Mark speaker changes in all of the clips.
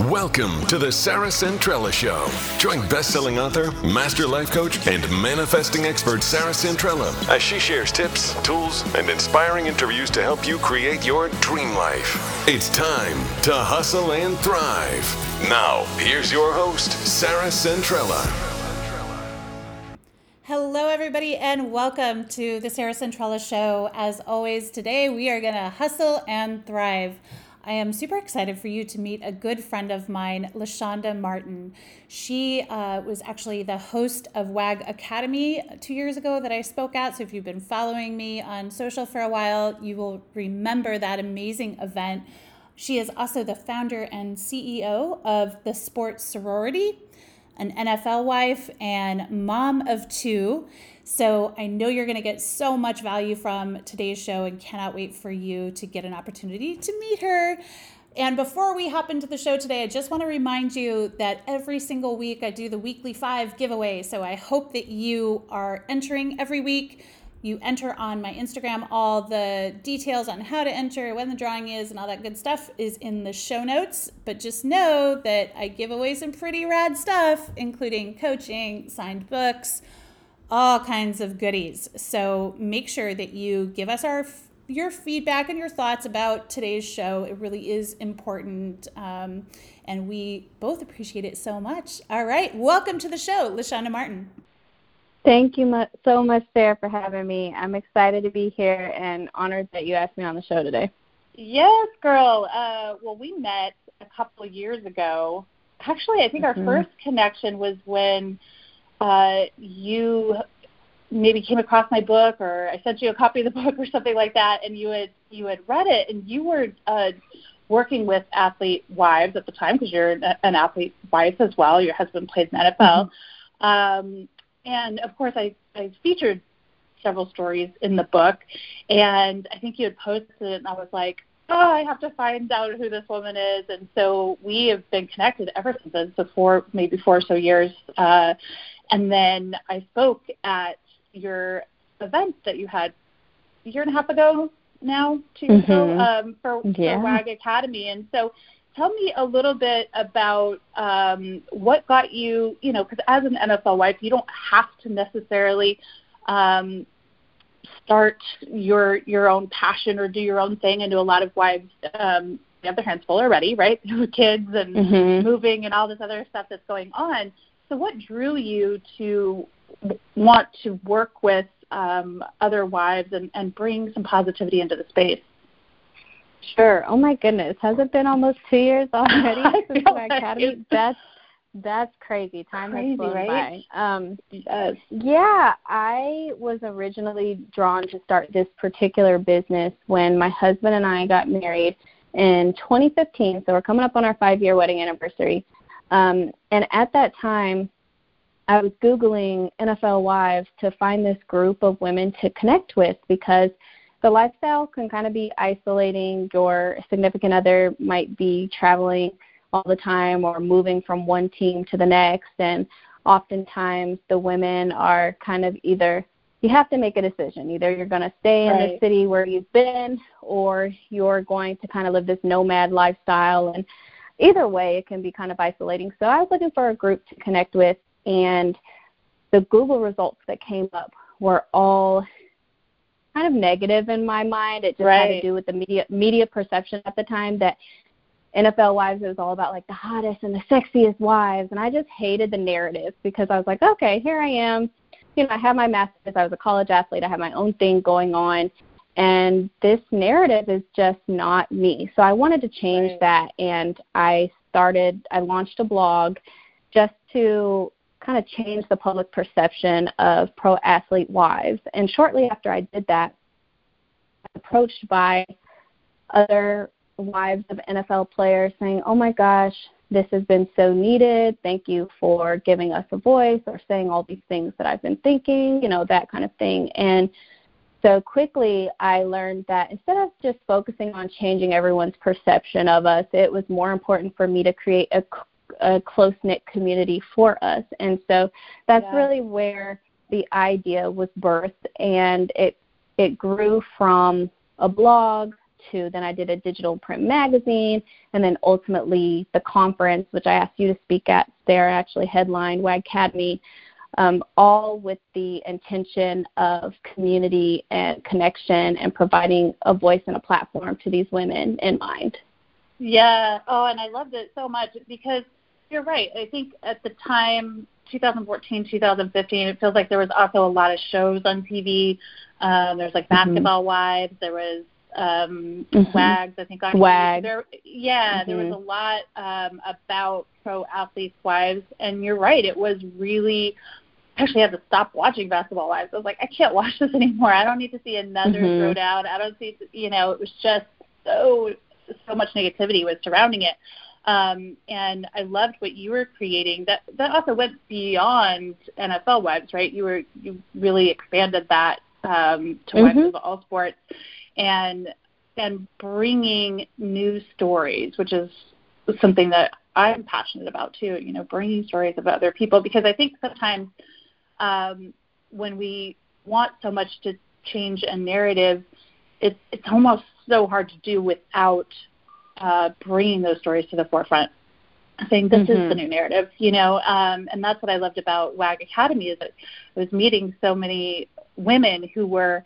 Speaker 1: Welcome to the Sarah Centrella Show. Join best-selling author, master life coach, and manifesting expert Sarah Centrella as she shares tips, tools, and inspiring interviews to help you create your dream life. It's time to hustle and thrive. Now, here's your host, Sarah Centrella.
Speaker 2: Hello, everybody, and welcome to the Sarah Centrella Show. As always, today we are going to hustle and thrive. I am super excited for you to meet a good friend of mine, Leshonda Martin. She uh, was actually the host of WAG Academy two years ago that I spoke at. So if you've been following me on social for a while, you will remember that amazing event. She is also the founder and CEO of the Sports Sorority, an NFL wife, and mom of two. So I know you're going to get so much value from today's show and cannot wait for you to get an opportunity to meet her. And before we hop into the show today, I just want to remind you that every single week I do the weekly five giveaway. So I hope that you are entering every week. You enter on my Instagram. All the details on how to enter, when the drawing is, and all that good stuff is in the show notes. But just know that I give away some pretty rad stuff, including coaching, signed books all kinds of goodies. So make sure that you give us our your feedback and your thoughts about today's show. It really is important, um, and we both appreciate it so much. All right, welcome to the show, Leshonda Martin.
Speaker 3: Thank you so much, Sarah, for having me. I'm excited to be here and honored that you asked me on the show today.
Speaker 4: Yes, girl. Uh, well, we met a couple of years ago. Actually, I think mm-hmm. our first connection was when uh, you maybe came across my book or I sent you a copy of the book or something like that, and you had you had read it and you were uh, working with athlete wives at the time because you're an athlete wife as well. Your husband plays in NFL, mm-hmm. um, and of course I I featured several stories in the book, and I think you had posted it, and I was like, oh, I have to find out who this woman is. And so we have been connected ever since then, so four, maybe four or so years. Uh, and then I spoke at your event that you had a year and a half ago now, 2 years mm-hmm. ago, um, for, yeah. for WAG Academy. And so tell me a little bit about um, what got you, you know, because as an NFL wife, you don't have to necessarily um, start your your own passion or do your own thing. I know a lot of wives um, have their hands full already, right, with kids and mm-hmm. moving and all this other stuff that's going on. So, what drew you to want to work with um, other wives and, and bring some positivity into the space?
Speaker 3: Sure. Oh my goodness, has it been almost two years already since my academy? That's that's crazy. Time crazy, has flown right? by. Um, yes. Yeah, I was originally drawn to start this particular business when my husband and I got married in 2015. So we're coming up on our five-year wedding anniversary. Um, and at that time, I was Googling NFL wives to find this group of women to connect with because the lifestyle can kind of be isolating. Your significant other might be traveling all the time or moving from one team to the next. And oftentimes the women are kind of either you have to make a decision. Either you're going to stay in right. the city where you've been or you're going to kind of live this nomad lifestyle. And either way, it can be kind of isolating. So I was looking for a group to connect with, and the Google results that came up were all kind of negative in my mind. It just right. had to do with the media media perception at the time that NFL wives it was all about like the hottest and the sexiest wives and I just hated the narrative because I was like, okay, here I am. You know, I have my masters, I was a college athlete, I have my own thing going on and this narrative is just not me. So I wanted to change right. that and I started I launched a blog just to kind of change the public perception of pro athlete wives. And shortly after I did that, I was approached by other wives of NFL players saying, "Oh my gosh, this has been so needed. Thank you for giving us a voice or saying all these things that I've been thinking, you know, that kind of thing." And so quickly I learned that instead of just focusing on changing everyone's perception of us, it was more important for me to create a, a close knit community for us. And so that's yeah. really where the idea was birthed and it it grew from a blog to then I did a digital print magazine, and then ultimately the conference, which I asked you to speak at. There, actually headlined WAG Academy, um, all with the intention of community and connection and providing a voice and a platform to these women in mind.
Speaker 4: Yeah. Oh, and I loved it so much because you're right. I think at the time, 2014, 2015, it feels like there was also a lot of shows on TV. Um, there was like mm-hmm. Basketball mm-hmm. Wives. There was um, mm-hmm. WAGs. I think on
Speaker 3: WAG.
Speaker 4: There, yeah, mm-hmm. there was mm-hmm. a lot um, about pro athletes' wives, and you're right. It was really I actually had to stop watching Basketball Wives. I was like, I can't watch this anymore. I don't need to see another mm-hmm. throwdown. I don't see, you know, it was just so so much negativity was surrounding it. Um, and I loved what you were creating. That that also went beyond NFL Wives, right? You were you really expanded that um, to mm-hmm. Wives of all sports, and and bringing new stories, which is something that I'm passionate about too. You know, bringing stories of other people because I think sometimes um, when we want so much to change a narrative, it's it's almost so hard to do without uh, bringing those stories to the forefront. Saying this mm-hmm. is the new narrative, you know, um, and that's what I loved about WAG Academy is that I was meeting so many women who were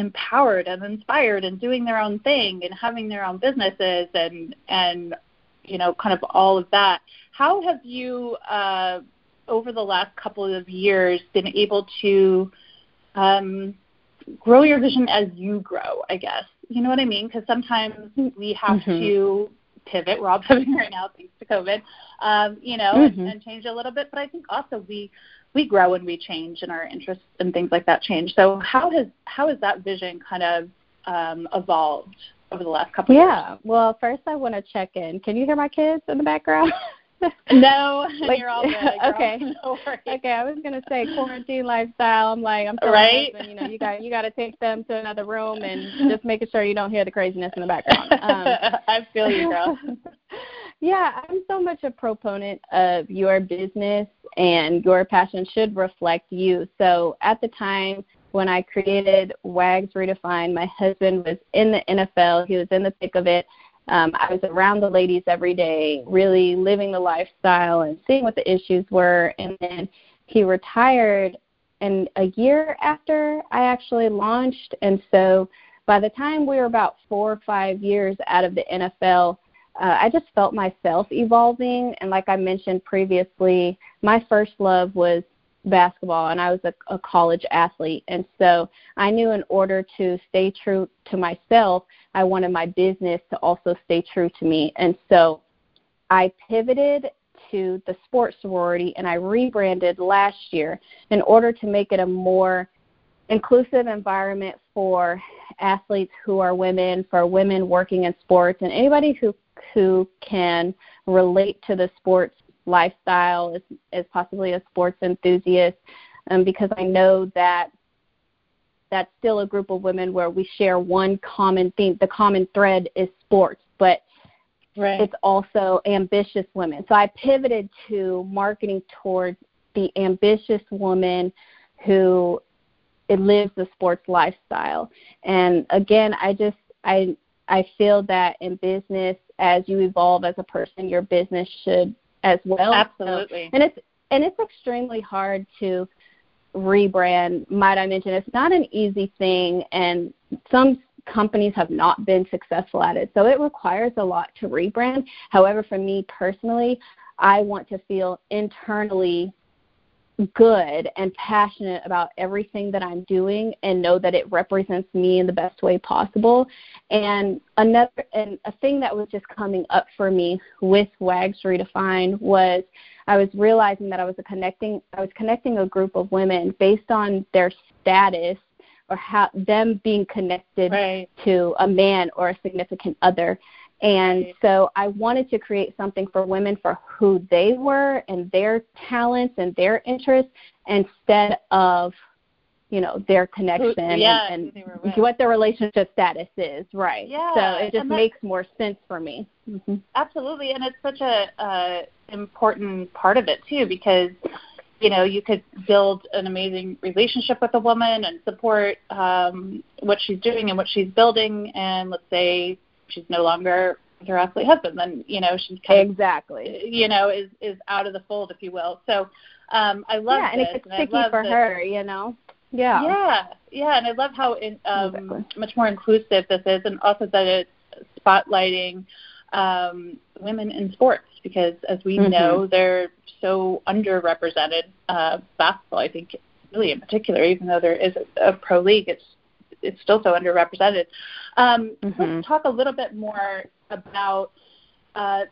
Speaker 4: empowered and inspired and doing their own thing and having their own businesses and and you know kind of all of that. How have you uh, over the last couple of years been able to um, grow your vision as you grow, I guess. You know what I mean? Because sometimes we have mm-hmm. to pivot. We're all pivoting right now thanks to COVID, um, you know, mm-hmm. and, and change a little bit. But I think also we we grow and we change, and our interests and things like that change. So how has how has that vision kind of um, evolved over the last couple?
Speaker 3: Yeah. Years? Well, first I want to check in. Can you hear my kids in the background?
Speaker 4: no, like, you're all good.
Speaker 3: okay.
Speaker 4: No
Speaker 3: okay, I was gonna say quarantine lifestyle. I'm like, I'm sorry,
Speaker 4: right.
Speaker 3: husband, you know, you got you got to take them to another room and just making sure you don't hear the craziness in the background. Um,
Speaker 4: I feel you, girl.
Speaker 3: Yeah, I'm so much a proponent of your business and your passion should reflect you. So at the time when I created Wags Redefined, my husband was in the NFL. He was in the thick of it um, I was around the ladies every day, really living the lifestyle and seeing what the issues were. And then he retired, and a year after I actually launched. And so by the time we were about four or five years out of the NFL, uh, I just felt myself evolving. And like I mentioned previously, my first love was basketball and I was a, a college athlete. And so I knew in order to stay true to myself, I wanted my business to also stay true to me. And so I pivoted to the sports sorority and I rebranded last year in order to make it a more inclusive environment for athletes who are women, for women working in sports, and anybody who who can relate to the sports lifestyle as, as possibly a sports enthusiast um, because I know that that's still a group of women where we share one common theme. The common thread is sports, but
Speaker 4: right.
Speaker 3: it's also ambitious women. So I pivoted to marketing towards the ambitious woman who it lives the sports lifestyle. And again, I just I I feel that in business, as you evolve as a person, your business should as well.
Speaker 4: Absolutely.
Speaker 3: So, and it's and it's extremely hard to rebrand. Might I mention it's not an easy thing, and some companies have not been successful at it. So it requires a lot to rebrand. However, for me personally, I want to feel internally good and passionate about everything that I'm doing and know that it represents me in the best way possible. And another and a thing that was just coming up for me with WAGs Redefined was I was realizing that I was connecting I was connecting a group of women based on their status or how them being connected
Speaker 4: right.
Speaker 3: to a man or a significant other and so I wanted to create something for women for who they were and their talents and their interests instead of, you know, their connection
Speaker 4: yeah,
Speaker 3: and, and what their relationship status is. Right.
Speaker 4: Yeah.
Speaker 3: So it just makes more sense for me. Mm-hmm.
Speaker 4: Absolutely. And it's such a uh, important part of it too because you know you could build an amazing relationship with a woman and support um, what she's doing and what she's building and let's say she's no longer her athlete husband then you know she's kind of, exactly you know is is out of the fold if you will so um i love
Speaker 3: yeah and
Speaker 4: this,
Speaker 3: it gets sticky for her you know yeah
Speaker 4: yeah yeah and i love how in, um exactly. much more inclusive this is and also that it's spotlighting um women in sports because as we mm-hmm. know they're so underrepresented uh, basketball. I think really in particular, even though there is a, a pro league, it's it's still so underrepresented. Um, mm-hmm. Let's talk a little bit more about uh,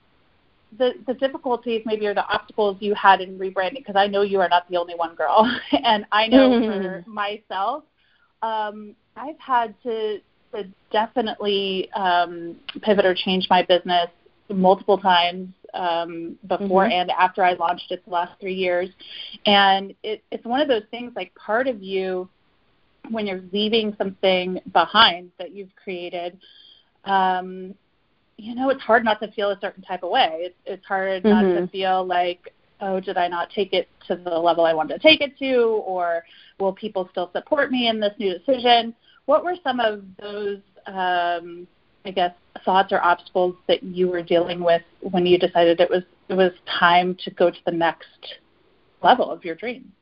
Speaker 4: the the difficulties, maybe or the obstacles you had in rebranding. Because I know you are not the only one, girl, and I know mm-hmm. for myself, um, I've had to to definitely um, pivot or change my business multiple times um, before mm-hmm. and after I launched it the last three years. And it, it's one of those things like part of you, when you're leaving something behind that you've created, um, you know, it's hard not to feel a certain type of way. It's, it's hard mm-hmm. not to mm-hmm. feel like, oh, did I not take it to the level I wanted to take it to? Or will people still support me in this new decision? What were some of those um, I guess, thoughts or obstacles that you were dealing with when you decided it was it was time to go to the next level of your dream?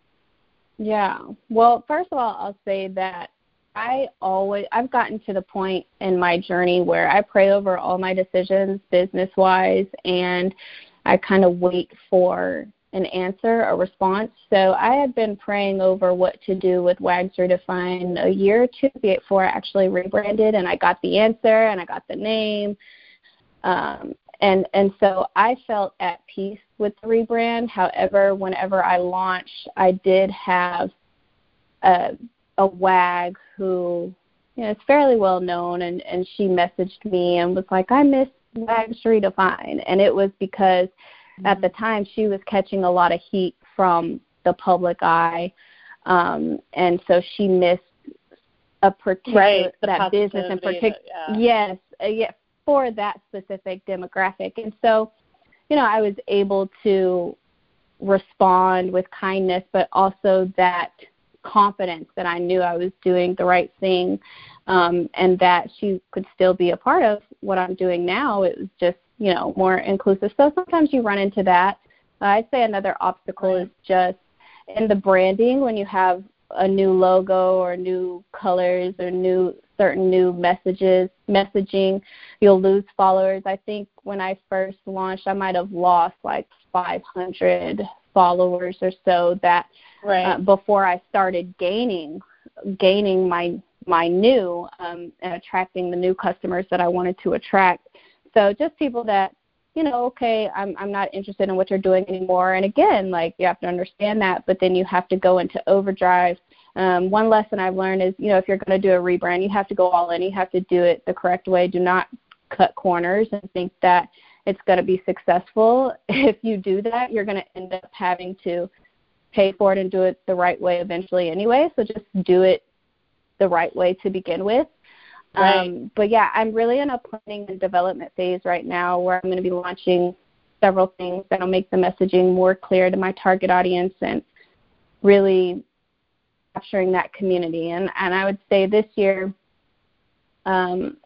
Speaker 3: Yeah. Well, first of all, I'll say that I always I've gotten to the point in my journey where I pray over all my decisions business wise and I kind of wait for an answer, a response. So I had been praying over what to do with Wags Redefine a year or two before I actually rebranded, and I got the answer and I got the name. Um, and and so I felt at peace with the rebrand. However, whenever I launched, I did have a a wag who you know is fairly well known, and and she messaged me and was like, I miss Wag Wags Redefine, and it was because mm-hmm. at the time she was catching a lot of heat from the public eye um and so she missed a particular
Speaker 4: right,
Speaker 3: that business in particular yeah. yes uh, yeah for that specific demographic and so you know i was able to respond with kindness but also that confidence that i knew i was doing the right thing um and that she could still be a part of what i'm doing now it was just you know, more inclusive. So sometimes you run into that. I'd say another obstacle is just in the branding when you have a new logo or new colors or new certain new messages messaging you'll lose followers i think when i first launched i might have lost like 500 followers or so that
Speaker 4: right. uh,
Speaker 3: before i started gaining gaining my my new um, and attracting the new customers that i wanted to attract so just people that, you know, okay, I'm I'm not interested in what you're doing anymore. And again, like you have to understand that, but then you have to go into overdrive. Um, one lesson I've learned is, you know, if you're going to do a rebrand, you have to go all in. You have to do it the correct way. Do not cut corners and think that it's going to be successful. If you do that, you're going to end up having to pay for it and do it the right way eventually anyway. So just do it the right way to begin with.
Speaker 4: Right.
Speaker 3: Um, but yeah, I'm really in a planning and development phase right now where I'm going to be launching several things that'll make the messaging more clear to my target audience and really capturing that community. And and I would say this year, um,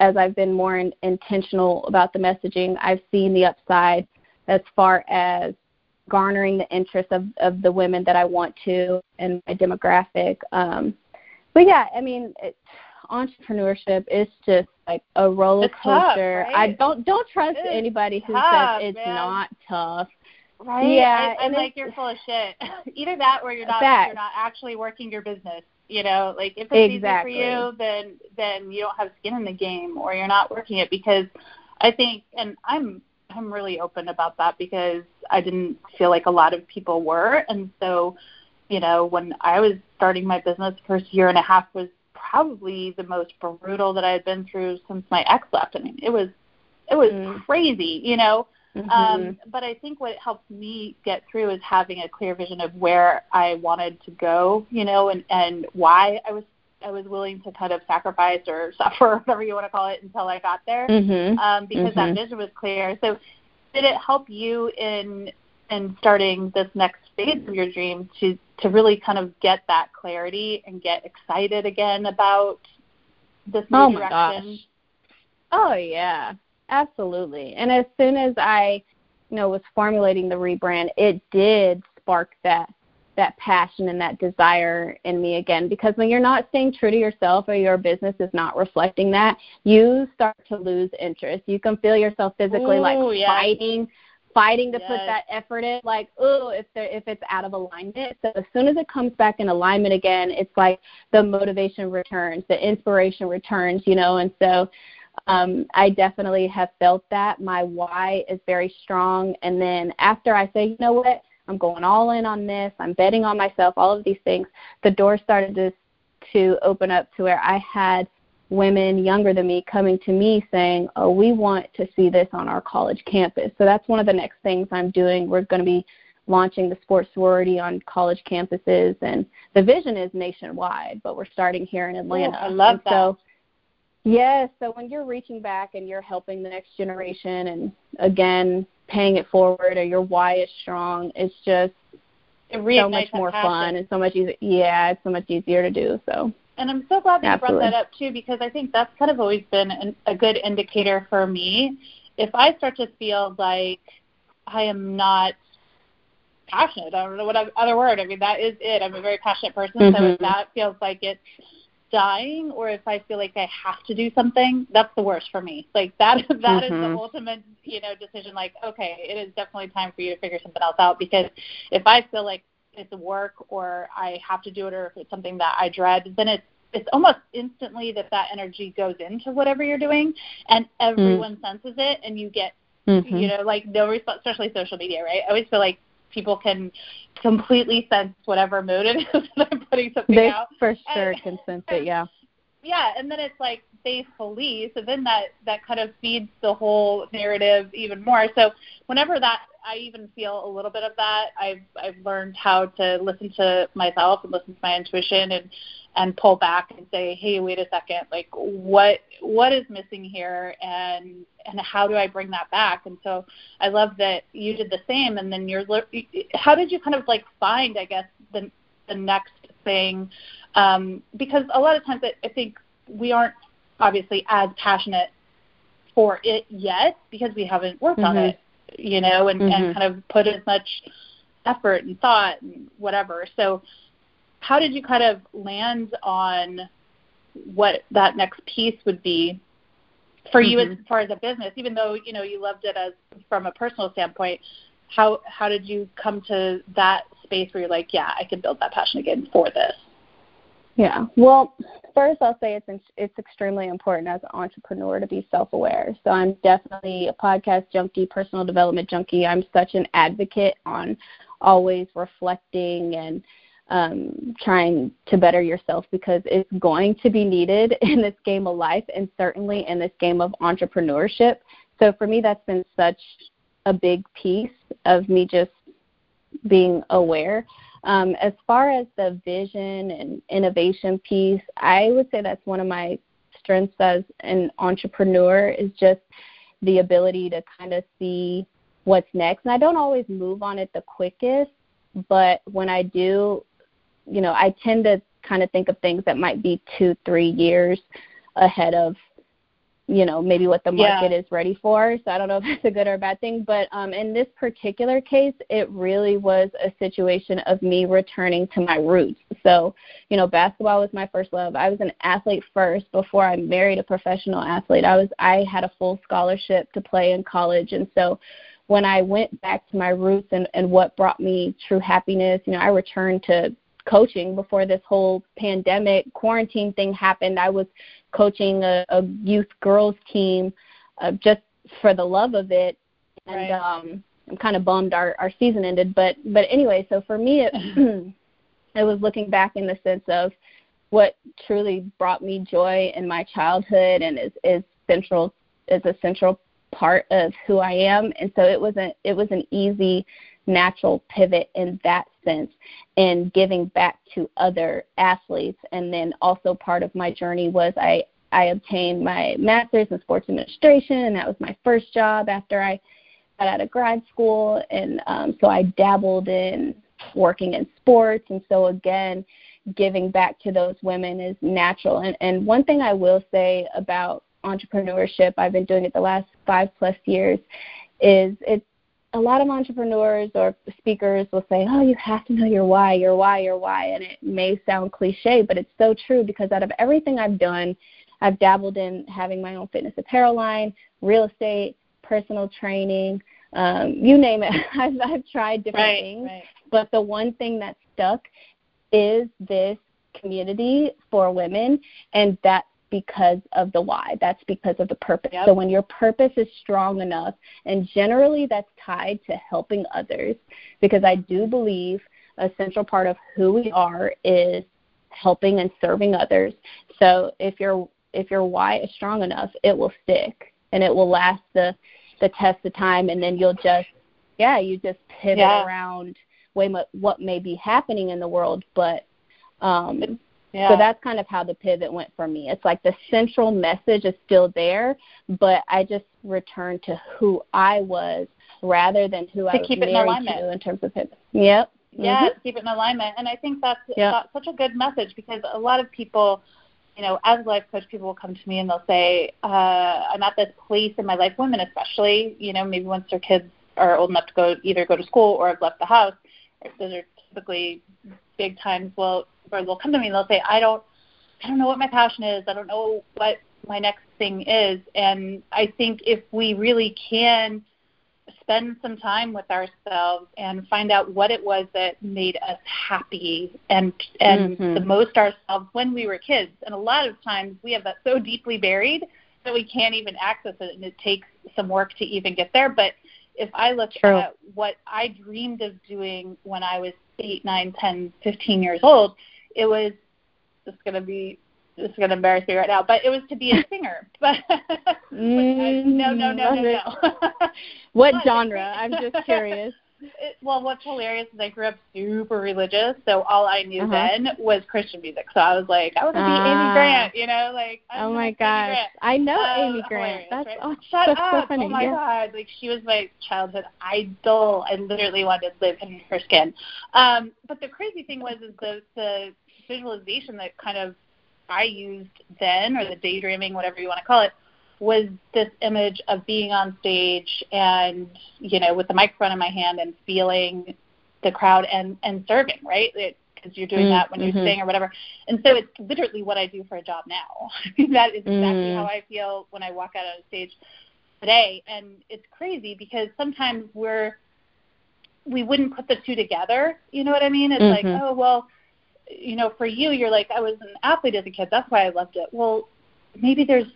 Speaker 3: as I've been more in, intentional about the messaging, I've seen the upside as far as garnering the interest of, of the women that I want to and my demographic. Um, but yeah, I mean, it, entrepreneurship is just like a roller coaster.
Speaker 4: Tough, right?
Speaker 3: I don't don't trust anybody who
Speaker 4: tough,
Speaker 3: says it's
Speaker 4: man.
Speaker 3: not tough.
Speaker 4: Right?
Speaker 3: Yeah,
Speaker 4: and, and like you're full of shit. Either that or you're not
Speaker 3: fact.
Speaker 4: you're not actually working your business. You know, like if it's
Speaker 3: exactly.
Speaker 4: easy for you, then then you don't have skin in the game, or you're not working it. Because I think, and I'm I'm really open about that because I didn't feel like a lot of people were, and so you know when I was starting my business, the first year and a half was probably the most brutal that I had been through since my ex left. I mean, it was it was mm. crazy, you know.
Speaker 3: Mm-hmm.
Speaker 4: Um, but I think what helped me get through is having a clear vision of where I wanted to go, you know, and and why I was I was willing to kind of sacrifice or suffer, whatever you want to call it, until I got there,
Speaker 3: mm-hmm.
Speaker 4: um, because
Speaker 3: mm-hmm.
Speaker 4: that vision was clear. So, did it help you in in starting this next phase of your dream to to really kind of get that clarity and get excited again about this new
Speaker 3: oh
Speaker 4: direction?
Speaker 3: My gosh. Oh yeah, absolutely. And as soon as I, you know, was formulating the rebrand, it did spark that that passion and that desire in me again because when you're not staying true to yourself or your business is not reflecting that you start to lose interest you can feel yourself physically
Speaker 4: Ooh,
Speaker 3: like
Speaker 4: yes.
Speaker 3: fighting fighting to
Speaker 4: yes.
Speaker 3: put that effort in like oh if there if it's out of alignment so as soon as it comes back in alignment again it's like the motivation returns the inspiration returns you know and so um, I definitely have felt that. My why is very strong. And then after I say, you know what, I'm going all in on this, I'm betting on myself, all of these things, the door started to, to open up to where I had women younger than me coming to me saying, oh, we want to see this on our college campus. So that's one of the next things I'm doing. We're going to be launching the sports sorority on college campuses and the vision is nationwide but we're starting here in atlanta
Speaker 4: Ooh, i love
Speaker 3: and
Speaker 4: that
Speaker 3: so Yes, so when you're reaching back and you're helping the next generation and again paying it forward or your why is strong, it's just
Speaker 4: it
Speaker 3: so much more
Speaker 4: passion.
Speaker 3: fun and so much easier. Yeah, it's so much easier to do. So.
Speaker 4: And I'm so glad that
Speaker 3: Absolutely.
Speaker 4: you brought that up too, because I think that's kind of always been an, a good indicator for me. If I start to feel like I am not passionate, I don't know what other word. I mean, that is it. I'm a very passionate person,
Speaker 3: mm-hmm.
Speaker 4: so if that feels like it's dying or if I feel like I have to do something, that's the worst for me. Like that that
Speaker 3: mm-hmm.
Speaker 4: is the ultimate, you know, decision like, okay, it is definitely time for you to figure something else out because if I feel like it's work or I have to do it or if it's something that I dread, then it's it's almost instantly that that energy goes into whatever you're doing and everyone mm. senses it and you get
Speaker 3: mm-hmm.
Speaker 4: you know like no response especially social media right i always feel like people can completely sense whatever mood it is that I'm putting something
Speaker 3: they
Speaker 4: out.
Speaker 3: for sure and, can sense it, yeah.
Speaker 4: Yeah, and then it's like they faithfully, so then that that kind of feeds the whole narrative even more. So whenever that I even feel a little bit of that, I've I've learned how to listen to myself and listen to my intuition and and pull back and say, hey, wait a second, like what what is missing here, and and how do I bring that back? And so I love that you did the same. And then you're how did you kind of like find, I guess, the the next thing? Um, because a lot of times I, I think we aren't obviously as passionate for it yet because we haven't worked
Speaker 3: mm-hmm.
Speaker 4: on it, you know, and,
Speaker 3: mm-hmm.
Speaker 4: and kind of put as much effort and thought and whatever. So how did you kind of land on what that next piece would be for you
Speaker 3: mm-hmm.
Speaker 4: as far as a business? Even though you know you loved it as from a personal standpoint how how did you come to that space where you're like yeah i can build that passion again for this
Speaker 3: yeah. Well first i'll say it's it's extremely important as an entrepreneur to be self-aware. So i'm definitely a podcast junkie personal development junkie. I'm such an advocate on always reflecting and um, trying to better yourself because it's going to be needed in this game of life and certainly in this game of entrepreneurship. So for me, that's been such a big piece of me just being aware. Um, as far as the vision and innovation piece, I would say that's one of my strengths as an entrepreneur is just the ability to kind of see what's next. And I don't always move on it the quickest, but when I do, you know, I tend to kind of think of things that might be two, three years ahead of, you know, maybe what the market
Speaker 4: yeah.
Speaker 3: is ready for. So I don't know if that's a good or a bad thing. But um, in this particular case, it really was a situation of me returning to my roots. So, you know, basketball was my first love. I was an athlete first before I married a professional athlete. I was I had a full scholarship to play in college, and so when I went back to my roots and, and what brought me true happiness, you know, I returned to coaching before this whole pandemic quarantine thing happened. I was coaching a, a youth girls team uh, just for the love of it, and
Speaker 4: right.
Speaker 3: um, I'm kind of bummed our our season ended. But but anyway, so for me, it, it was looking back in the sense of what truly brought me joy in my childhood and is is central is a central part of who I am. And so it was a it was an easy natural pivot in that sense and giving back to other athletes and then also part of my journey was I I obtained my master's in sports administration and that was my first job after I got out of grad school and um so I dabbled in working in sports. And so, again, giving back to those women is natural. And, and one thing I will say about entrepreneurship, I've been doing it the last five plus years, is it's a lot of entrepreneurs or speakers will say, "Oh, you have to know your why, your why, your why," and it may sound cliche, but it's so true because out of everything I've done, I've dabbled in having my own fitness apparel line, real estate, personal training, um, you name it. I've, I've tried different
Speaker 4: right,
Speaker 3: things,
Speaker 4: right.
Speaker 3: but the one thing that stuck is this community for women, and that's because of the why. That's because of the purpose. Yep. So when your purpose is strong enough, and generally that's tied to helping others, because I do believe a central part of who we are is helping and serving others. So if your if your why is strong enough, it will stick and it will last the the test of time, and then you'll just yeah you just pivot yeah. around way what may be happening in the world, but um, yeah. So that's kind of how the pivot went for me. It's like the central message is still there, but I just returned to who I was rather than who
Speaker 4: to
Speaker 3: I was
Speaker 4: keep
Speaker 3: married
Speaker 4: it in alignment.
Speaker 3: to in terms of pivot. Yep.
Speaker 4: Yeah,
Speaker 3: mm-hmm.
Speaker 4: keep it in alignment. And I think that's, yep. that's such a good message because a lot of people, you know, as life coach, people will come to me and they'll say, uh, I'm at this place in my life, women especially, you know, maybe once their kids are old enough to go either go to school or have left the house. Those are typically big times. Well, or they'll come to me and they'll say, I don't, I don't know what my passion is. I don't know what my next thing is. And I think if we really can spend some time with ourselves and find out what it was that made us happy and and mm-hmm. the most ourselves when we were kids. And a lot of times we have that so deeply buried that we can't even access it and it takes some work to even get there. But if I look True. at what I dreamed of doing when I was eight, nine, ten, fifteen years old, it was just going to be this is going to embarrass me right now, but it was to be a singer. but,
Speaker 3: mm,
Speaker 4: no, no, no, no, no.
Speaker 3: what genre? I'm just curious.
Speaker 4: It, well, what's hilarious is I grew up super religious, so all I knew uh-huh. then was Christian music. So I was like, I want to be Amy ah. Grant, you know, like. I'm
Speaker 3: oh my gosh, I know uh, Amy Grant. That's right? oh,
Speaker 4: shut
Speaker 3: that's
Speaker 4: up!
Speaker 3: So funny.
Speaker 4: Oh my
Speaker 3: yeah.
Speaker 4: god, like she was my childhood idol. I literally wanted to live in her skin. Um, but the crazy thing was is the the visualization that kind of I used then, or the daydreaming, whatever you want to call it, was this image of being on stage and you know with the microphone in my hand and feeling the crowd and and serving right because you're doing mm, that when
Speaker 3: mm-hmm.
Speaker 4: you're singing or whatever and so it's literally what i do for a job now that is exactly
Speaker 3: mm.
Speaker 4: how i feel when i walk out on stage today and it's crazy because sometimes we're we wouldn't put the two together you know what i mean it's
Speaker 3: mm-hmm.
Speaker 4: like oh well you know for you you're like i was an athlete as a kid that's why i loved it well maybe there's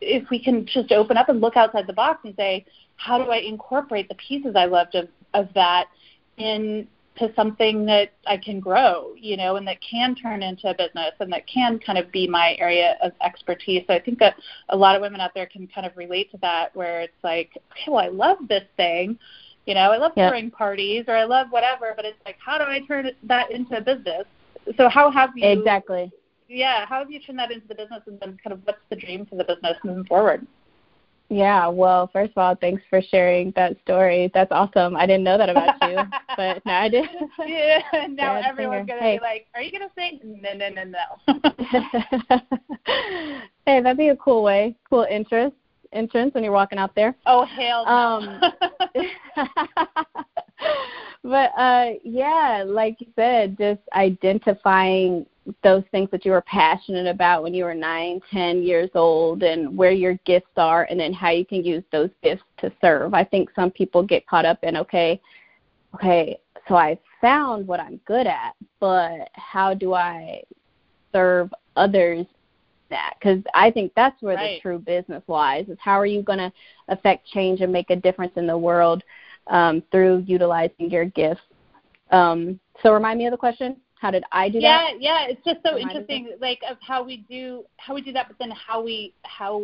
Speaker 4: if we can just open up and look outside the box and say, how do I incorporate the pieces I loved of, of that into something that I can grow, you know, and that can turn into a business and that can kind of be my area of expertise. So I think that a lot of women out there can kind of relate to that where it's like, okay, well, I love this thing. You know, I love yep. throwing parties or I love whatever, but it's like, how do I turn that into a business? So how have you
Speaker 3: exactly
Speaker 4: yeah, how have you turned that into the business, and then kind of what's the dream for the business moving forward?
Speaker 3: Yeah, well, first of all, thanks for sharing that story. That's awesome. I didn't know that about you, but now I did.
Speaker 4: yeah, now everyone's gonna hey. be like, "Are you gonna sing?" No, no, no, no.
Speaker 3: hey, that'd be a cool way, cool interest entrance when you're walking out there.
Speaker 4: Oh hell no.
Speaker 3: Um, but uh yeah, like you said, just identifying those things that you were passionate about when you were nine, ten years old, and where your gifts are, and then how you can use those gifts to serve. I think some people get caught up in okay, okay, so I found what I'm good at, but how do I serve others that because I think that's where
Speaker 4: right.
Speaker 3: the true business lies is how are you going to affect change and make a difference in the world um, through utilizing your gifts. Um, so remind me of the question. How did I do
Speaker 4: yeah,
Speaker 3: that?
Speaker 4: Yeah, yeah. It's just so interesting, like of how we do how we do that, but then how we how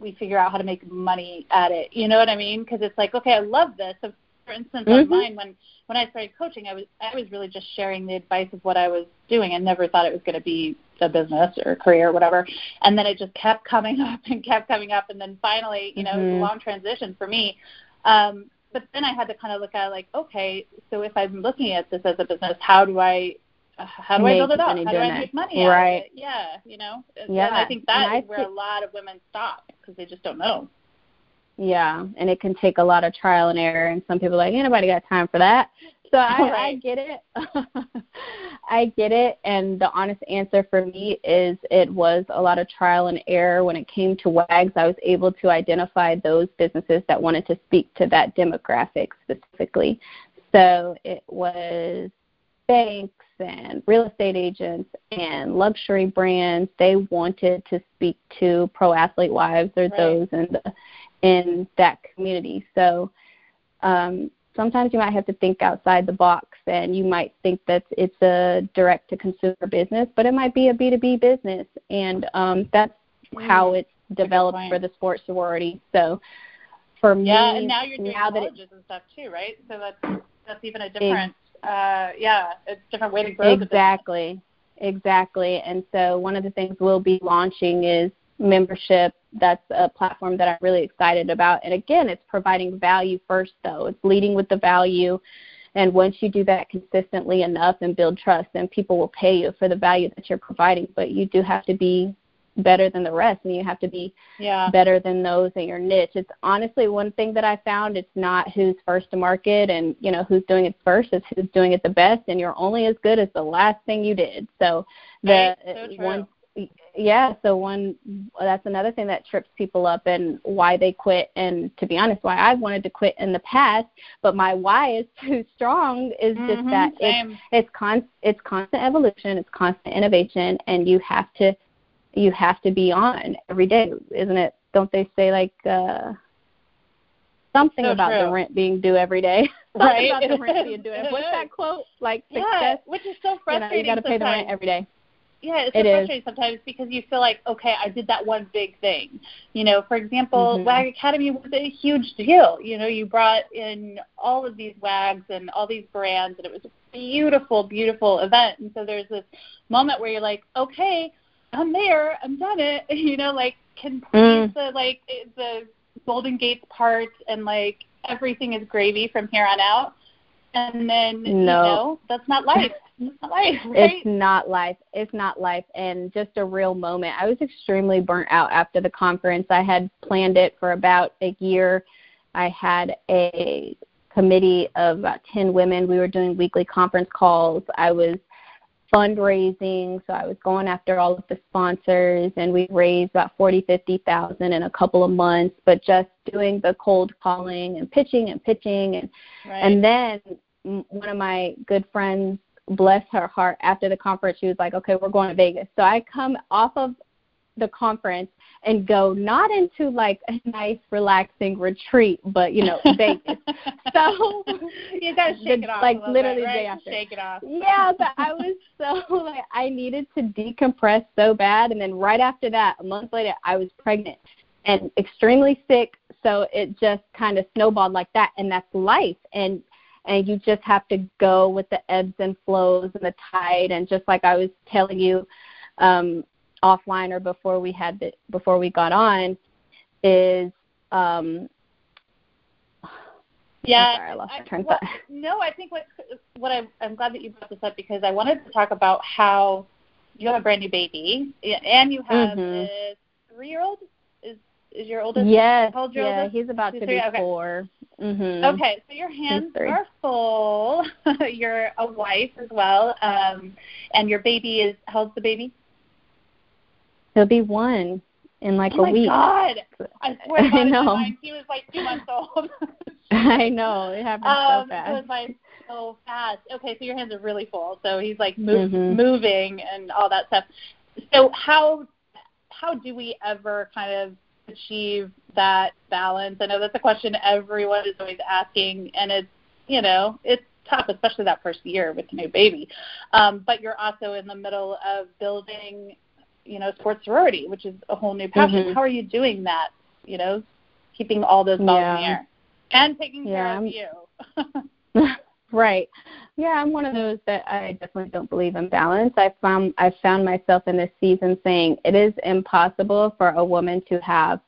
Speaker 4: we figure out how to make money at it. You know what I mean? Because it's like, okay, I love this. So for instance,
Speaker 3: mm-hmm.
Speaker 4: on mine, when when I started coaching, I was I was really just sharing the advice of what I was doing. I never thought it was going to be a business or a career or whatever. And then it just kept coming up and kept coming up. And then finally, you know,
Speaker 3: mm-hmm.
Speaker 4: it was a long transition for me. Um, but then I had to kind of look at it like, okay, so if I'm looking at this as a business, how do I how do I build it up? How do I make money
Speaker 3: right.
Speaker 4: out of it? Yeah, you know.
Speaker 3: Yeah.
Speaker 4: And I think that is where a lot of women stop because they just don't know.
Speaker 3: Yeah, and it can take a lot of trial and error, and some people are like, anybody got time for that? So I,
Speaker 4: right.
Speaker 3: I get it. I get it, and the honest answer for me is it was a lot of trial and error. When it came to WAGs, I was able to identify those businesses that wanted to speak to that demographic specifically. So it was banks and real estate agents and luxury brands. They wanted to speak to pro athlete wives or
Speaker 4: right.
Speaker 3: those in the in that community. So um, sometimes you might have to think outside the box and you might think that it's a direct to consumer business, but it might be a B2B business. And um, that's mm. how it's developed for the sports sorority. So for me,
Speaker 4: yeah, and now you're doing
Speaker 3: now
Speaker 4: colleges and stuff too, right? So that's that's even a different, uh, yeah, it's a different way to grow.
Speaker 3: Exactly, exactly. And so one of the things we'll be launching is membership. That's a platform that I'm really excited about. And again, it's providing value first, though. It's leading with the value. And once you do that consistently enough and build trust, then people will pay you for the value that you're providing. But you do have to be better than the rest and you have to be
Speaker 4: yeah.
Speaker 3: better than those in your niche. It's honestly one thing that I found it's not who's first to market and you know who's doing it first, it's who's doing it the best and you're only as good as the last thing you did. So the
Speaker 4: right. so
Speaker 3: one yeah so one that's another thing that trips people up and why they quit and to be honest why i've wanted to quit in the past but my why is too strong is
Speaker 4: mm-hmm,
Speaker 3: just that
Speaker 4: same.
Speaker 3: it's it's con it's constant evolution it's constant innovation and you have to you have to be on every day isn't it don't they say like uh something
Speaker 4: so
Speaker 3: about
Speaker 4: true.
Speaker 3: the rent being due every day something
Speaker 4: right
Speaker 3: about the rent being due what's that quote like success.
Speaker 4: yeah, which is so frustrating
Speaker 3: you, know, you got to pay the rent every day
Speaker 4: yeah, it's so
Speaker 3: it
Speaker 4: frustrating is. sometimes because you feel like, okay, I did that one big thing. You know, for example,
Speaker 3: mm-hmm.
Speaker 4: WAG Academy was a huge deal. You know, you brought in all of these WAGs and all these brands, and it was a beautiful, beautiful event. And so there's this moment where you're like, okay, I'm there, I'm done it. You know, like can please
Speaker 3: mm.
Speaker 4: the like the Golden Gates part and like everything is gravy from here on out. And then
Speaker 3: no.
Speaker 4: you know that's not life. It's not life, right?
Speaker 3: It's not life. It's not life. And just a real moment. I was extremely burnt out after the conference. I had planned it for about a year. I had a committee of about 10 women. We were doing weekly conference calls. I was fundraising, so I was going after all of the sponsors and we raised about 40, 50,000 in a couple of months, but just doing the cold calling and pitching and pitching and
Speaker 4: right.
Speaker 3: and then one of my good friends bless her heart after the conference she was like okay we're going to vegas. So i come off of the conference and go not into like a nice relaxing retreat but you know vegas. So
Speaker 4: you gotta shake
Speaker 3: the,
Speaker 4: it off
Speaker 3: like
Speaker 4: bit,
Speaker 3: literally
Speaker 4: right?
Speaker 3: day after.
Speaker 4: shake it off.
Speaker 3: Yeah but i was so like i needed to decompress so bad and then right after that a month later i was pregnant and extremely sick so it just kind of snowballed like that and that's life. And and you just have to go with the ebbs and flows and the tide and just like I was telling you um offline or before we had the, before we got on is um
Speaker 4: yeah,
Speaker 3: sorry, I lost
Speaker 4: my
Speaker 3: train
Speaker 4: well, No, I think what what I, I'm glad that you brought this up because I wanted to talk about how you have a brand new baby and you have
Speaker 3: mm-hmm.
Speaker 4: a three year old. Is your oldest?
Speaker 3: Yes,
Speaker 4: How old's your
Speaker 3: yeah,
Speaker 4: oldest?
Speaker 3: he's about
Speaker 4: Two,
Speaker 3: to
Speaker 4: three?
Speaker 3: be
Speaker 4: okay.
Speaker 3: 4 Mm-hmm.
Speaker 4: Okay, so your hands are full. You're a wife as well, um, and your baby is how old's the baby?
Speaker 3: He'll be one in like
Speaker 4: oh
Speaker 3: a week.
Speaker 4: Oh my god! I swear to God,
Speaker 3: I know.
Speaker 4: he was like two months old.
Speaker 3: I know it happened
Speaker 4: um,
Speaker 3: so fast.
Speaker 4: It was like so fast. Okay, so your hands are really full. So he's like move,
Speaker 3: mm-hmm.
Speaker 4: moving and all that stuff. So how how do we ever kind of achieve that balance? I know that's a question everyone is always asking, and it's you know it's tough, especially that first year with a new baby. Um, but you're also in the middle of building, you know, sports sorority, which is a whole new passion.
Speaker 3: Mm-hmm.
Speaker 4: How are you doing that? You know, keeping all those balls
Speaker 3: yeah.
Speaker 4: in the air and taking
Speaker 3: yeah,
Speaker 4: care of
Speaker 3: you. right. Yeah, I'm one of those that I definitely don't believe in balance. I found I found myself in this season saying it is impossible for a woman to have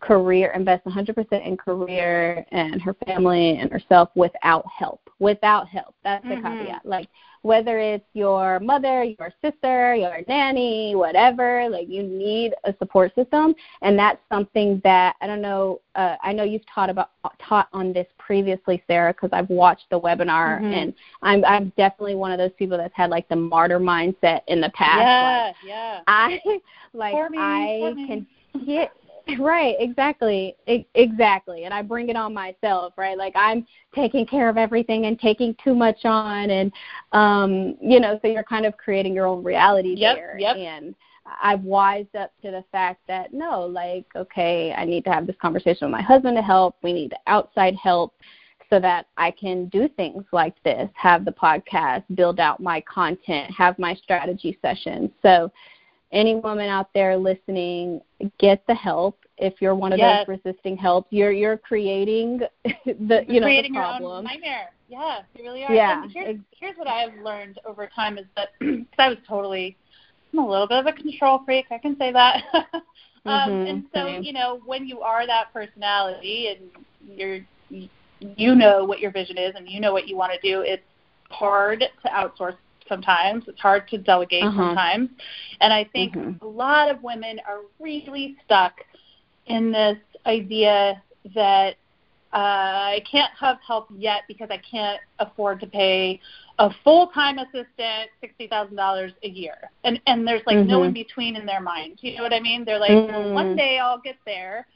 Speaker 3: career, invest 100% in career and her family and herself without help. Without help. That's the mm-hmm. caveat. Like whether it's your mother, your sister, your nanny, whatever, like you need a support system, and that's something that I don't know. Uh, I know you've taught about taught on this previously, Sarah, because I've watched the webinar, mm-hmm. and I'm I'm definitely one of those people that's had like the martyr mindset in the past.
Speaker 4: Yeah, like, yeah.
Speaker 3: I like
Speaker 4: me,
Speaker 3: I can get Right, exactly. exactly. And I bring it on myself, right? Like I'm taking care of everything and taking too much on and um, you know, so you're kind of creating your own reality
Speaker 4: yep,
Speaker 3: there.
Speaker 4: Yep.
Speaker 3: And I've wised up to the fact that no, like, okay, I need to have this conversation with my husband to help. We need outside help so that I can do things like this, have the podcast, build out my content, have my strategy sessions. So any woman out there listening, get the help. If you're one of
Speaker 4: yes.
Speaker 3: those resisting help, you're you're creating the you
Speaker 4: know
Speaker 3: creating
Speaker 4: the
Speaker 3: problem.
Speaker 4: Your own nightmare. Yeah, you really are.
Speaker 3: Yeah.
Speaker 4: And here's, here's what I've learned over time is that because I was totally, I'm a little bit of a control freak. I can say that. um,
Speaker 3: mm-hmm.
Speaker 4: And so you know when you are that personality and you're you know what your vision is and you know what you want to do, it's hard to outsource sometimes. It's hard to delegate uh-huh. sometimes. And I think mm-hmm. a lot of women are really stuck in this idea that uh, I can't have help yet because I can't afford to pay a full-time assistant sixty thousand dollars a year, and and there's like
Speaker 3: mm-hmm.
Speaker 4: no in between in their mind. You know what I mean? They're like,
Speaker 3: mm-hmm.
Speaker 4: well, one day I'll get there,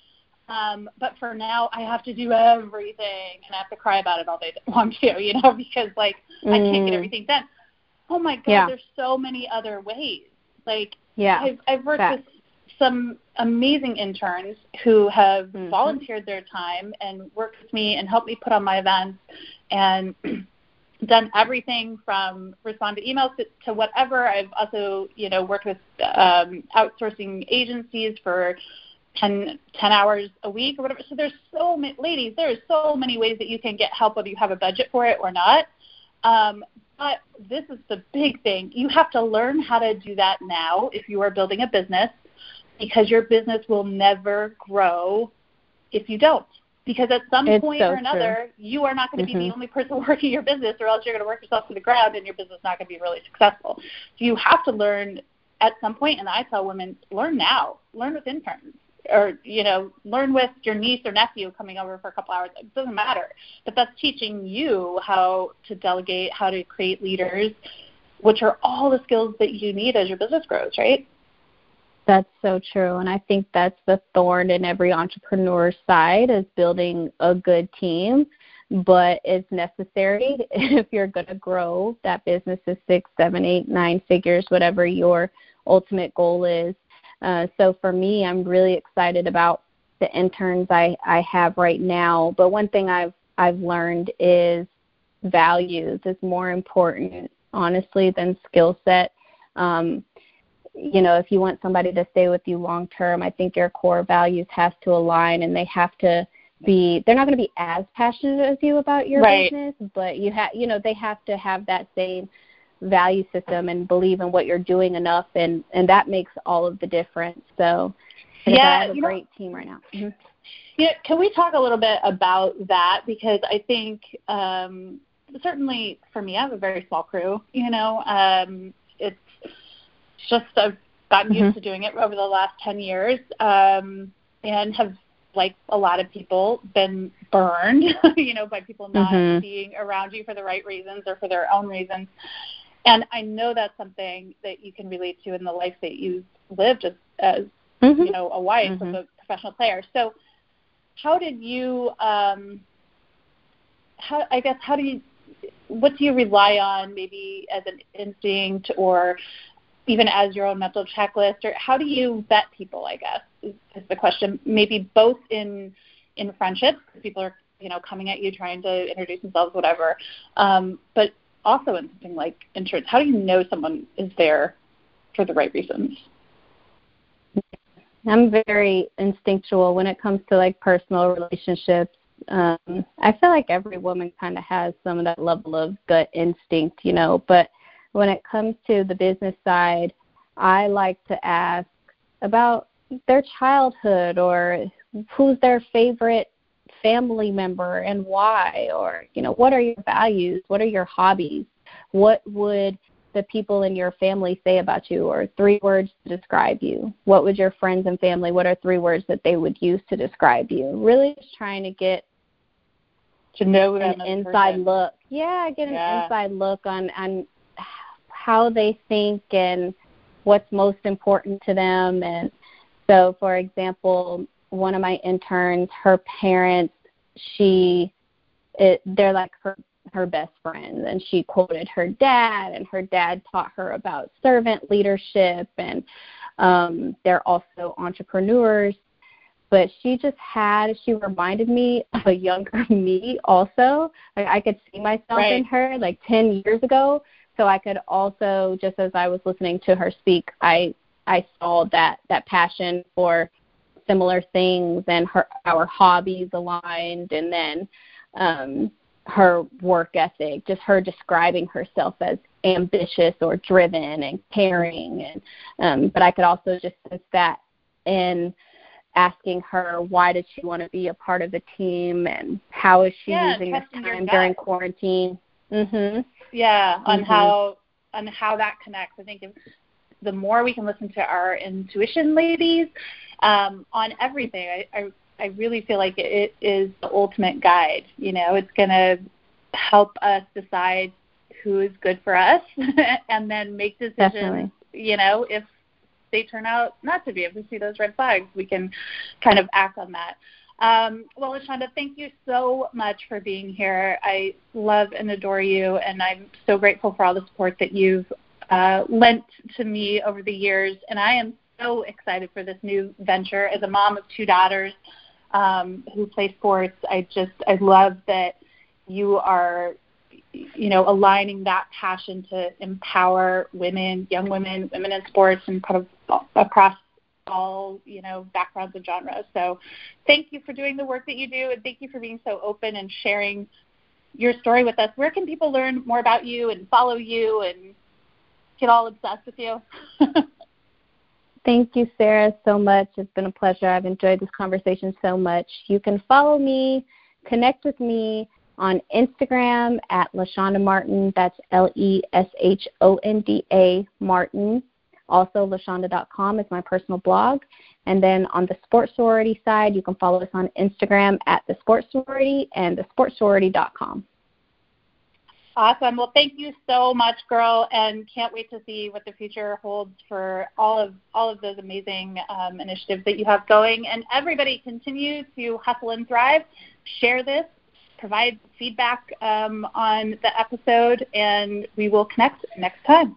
Speaker 4: um, but for now I have to do everything, and I have to cry about it all day long too. You know, because like I can't get mm-hmm. everything done oh my god,
Speaker 3: yeah.
Speaker 4: there's so many other ways. Like
Speaker 3: yeah,
Speaker 4: I've, I've worked with some amazing interns who have mm-hmm. volunteered their time and worked with me and helped me put on my events and done everything from respond to emails to, to whatever. I've also, you know, worked with um, outsourcing agencies for 10, 10 hours a week or whatever. So there's so many, ladies, there's so many ways that you can get help whether you have a budget for it or not. Um, but this is the big thing. You have to learn how to do that now if you are building a business because your business will never grow if you don't. Because at some
Speaker 3: it's
Speaker 4: point
Speaker 3: so
Speaker 4: or another,
Speaker 3: true.
Speaker 4: you are not going to
Speaker 3: mm-hmm.
Speaker 4: be the only person working your business, or else you're going to work yourself to the ground and your business is not going to be really successful. So you have to learn at some point, and I tell women, learn now. Learn with interns or you know learn with your niece or nephew coming over for a couple hours. It doesn't matter. But that's teaching you how to delegate how to create leaders which are all the skills that you need as your business grows right?
Speaker 3: That's so true. And i think that's the thorn in every entrepreneur's side is building a good team. But it's necessary if you're going to grow that business is six seven eight nine figures whatever your ultimate goal is uh, so for me, I'm really excited about the interns I, I have right now. But one thing I've I've learned is values is more important, honestly, than skill set. Um, you know, if you want somebody to stay with you long term, I think your core values have to align, and they have to be. They're not going to be as passionate as you about your
Speaker 4: right.
Speaker 3: business, but you have, you know, they have to have that same value system and believe in what you're doing enough and and that makes all of the difference so
Speaker 4: yeah
Speaker 3: I have a great
Speaker 4: know,
Speaker 3: team right now mm-hmm.
Speaker 4: yeah can we talk a little bit about that because i think um certainly for me i have a very small crew you know um it's just i've gotten
Speaker 3: mm-hmm.
Speaker 4: used to doing it over the last 10 years um and have like a lot of people been burned you know by people not
Speaker 3: mm-hmm.
Speaker 4: being around you for the right reasons or for their own reasons and I know that's something that you can relate to in the life that you've lived as, as
Speaker 3: mm-hmm.
Speaker 4: you know, a wife
Speaker 3: mm-hmm.
Speaker 4: of a professional player. So, how did you? Um, how I guess how do you? What do you rely on, maybe as an instinct or even as your own mental checklist, or how do you vet people? I guess is, is the question. Maybe both in in friendships, people are you know coming at you trying to introduce themselves, whatever. Um, but also in something like insurance, how do you know someone is there for the right reasons?
Speaker 3: I'm very instinctual when it comes to like personal relationships. Um, I feel like every woman kind of has some of that level of gut instinct, you know, but when it comes to the business side, I like to ask about their childhood or who's their favorite family member and why or you know what are your values? What are your hobbies? What would the people in your family say about you or three words to describe you? What would your friends and family what are three words that they would use to describe you? Really just trying to get
Speaker 4: to know
Speaker 3: an inside
Speaker 4: person.
Speaker 3: look. Yeah get an
Speaker 4: yeah.
Speaker 3: inside look on on how they think and what's most important to them. And so for example one of my interns, her parents, she, it, they're like her her best friends, and she quoted her dad, and her dad taught her about servant leadership, and um, they're also entrepreneurs. But she just had, she reminded me of a younger me also. Like I could see myself
Speaker 4: right.
Speaker 3: in her like 10 years ago. So I could also, just as I was listening to her speak, I I saw that that passion for similar things and her our hobbies aligned and then um her work ethic just her describing herself as ambitious or driven and caring and um but I could also just sense that in asking her why did she want to be a part of the team and how is she
Speaker 4: yeah,
Speaker 3: using this time during quarantine.
Speaker 4: Mhm yeah on mm-hmm. how on how that connects. I think if the more we can listen to our intuition ladies um, on everything. I, I, I really feel like it is the ultimate guide. You know, it's going to help us decide who is good for us and then make decisions,
Speaker 3: Definitely.
Speaker 4: you know, if they turn out not to be. If we see those red flags, we can kind of act on that. Um, well, Leshonda, thank you so much for being here. I love and adore you, and I'm so grateful for all the support that you've uh, lent to me over the years. And I am so excited for this new venture. As a mom of two daughters um, who play sports, I just I love that you are you know aligning that passion to empower women, young women, women in sports, and kind of across all you know backgrounds and genres. So, thank you for doing the work that you do, and thank you for being so open and sharing your story with us. Where can people learn more about you and follow you and get all obsessed with you?
Speaker 3: Thank you, Sarah, so much. It's been a pleasure. I've enjoyed this conversation so much. You can follow me, connect with me on Instagram at Leshonda Martin. That's L E S H O N D A Martin. Also, Leshonda.com is my personal blog. And then on the Sport Sorority side, you can follow us on Instagram at the Sport Sorority and thesportsorority.com.
Speaker 4: Awesome. Well, thank you so much, girl, and can't wait to see what the future holds for all of all of those amazing um, initiatives that you have going. And everybody, continue to hustle and thrive. Share this, provide feedback um, on the episode, and we will connect next time.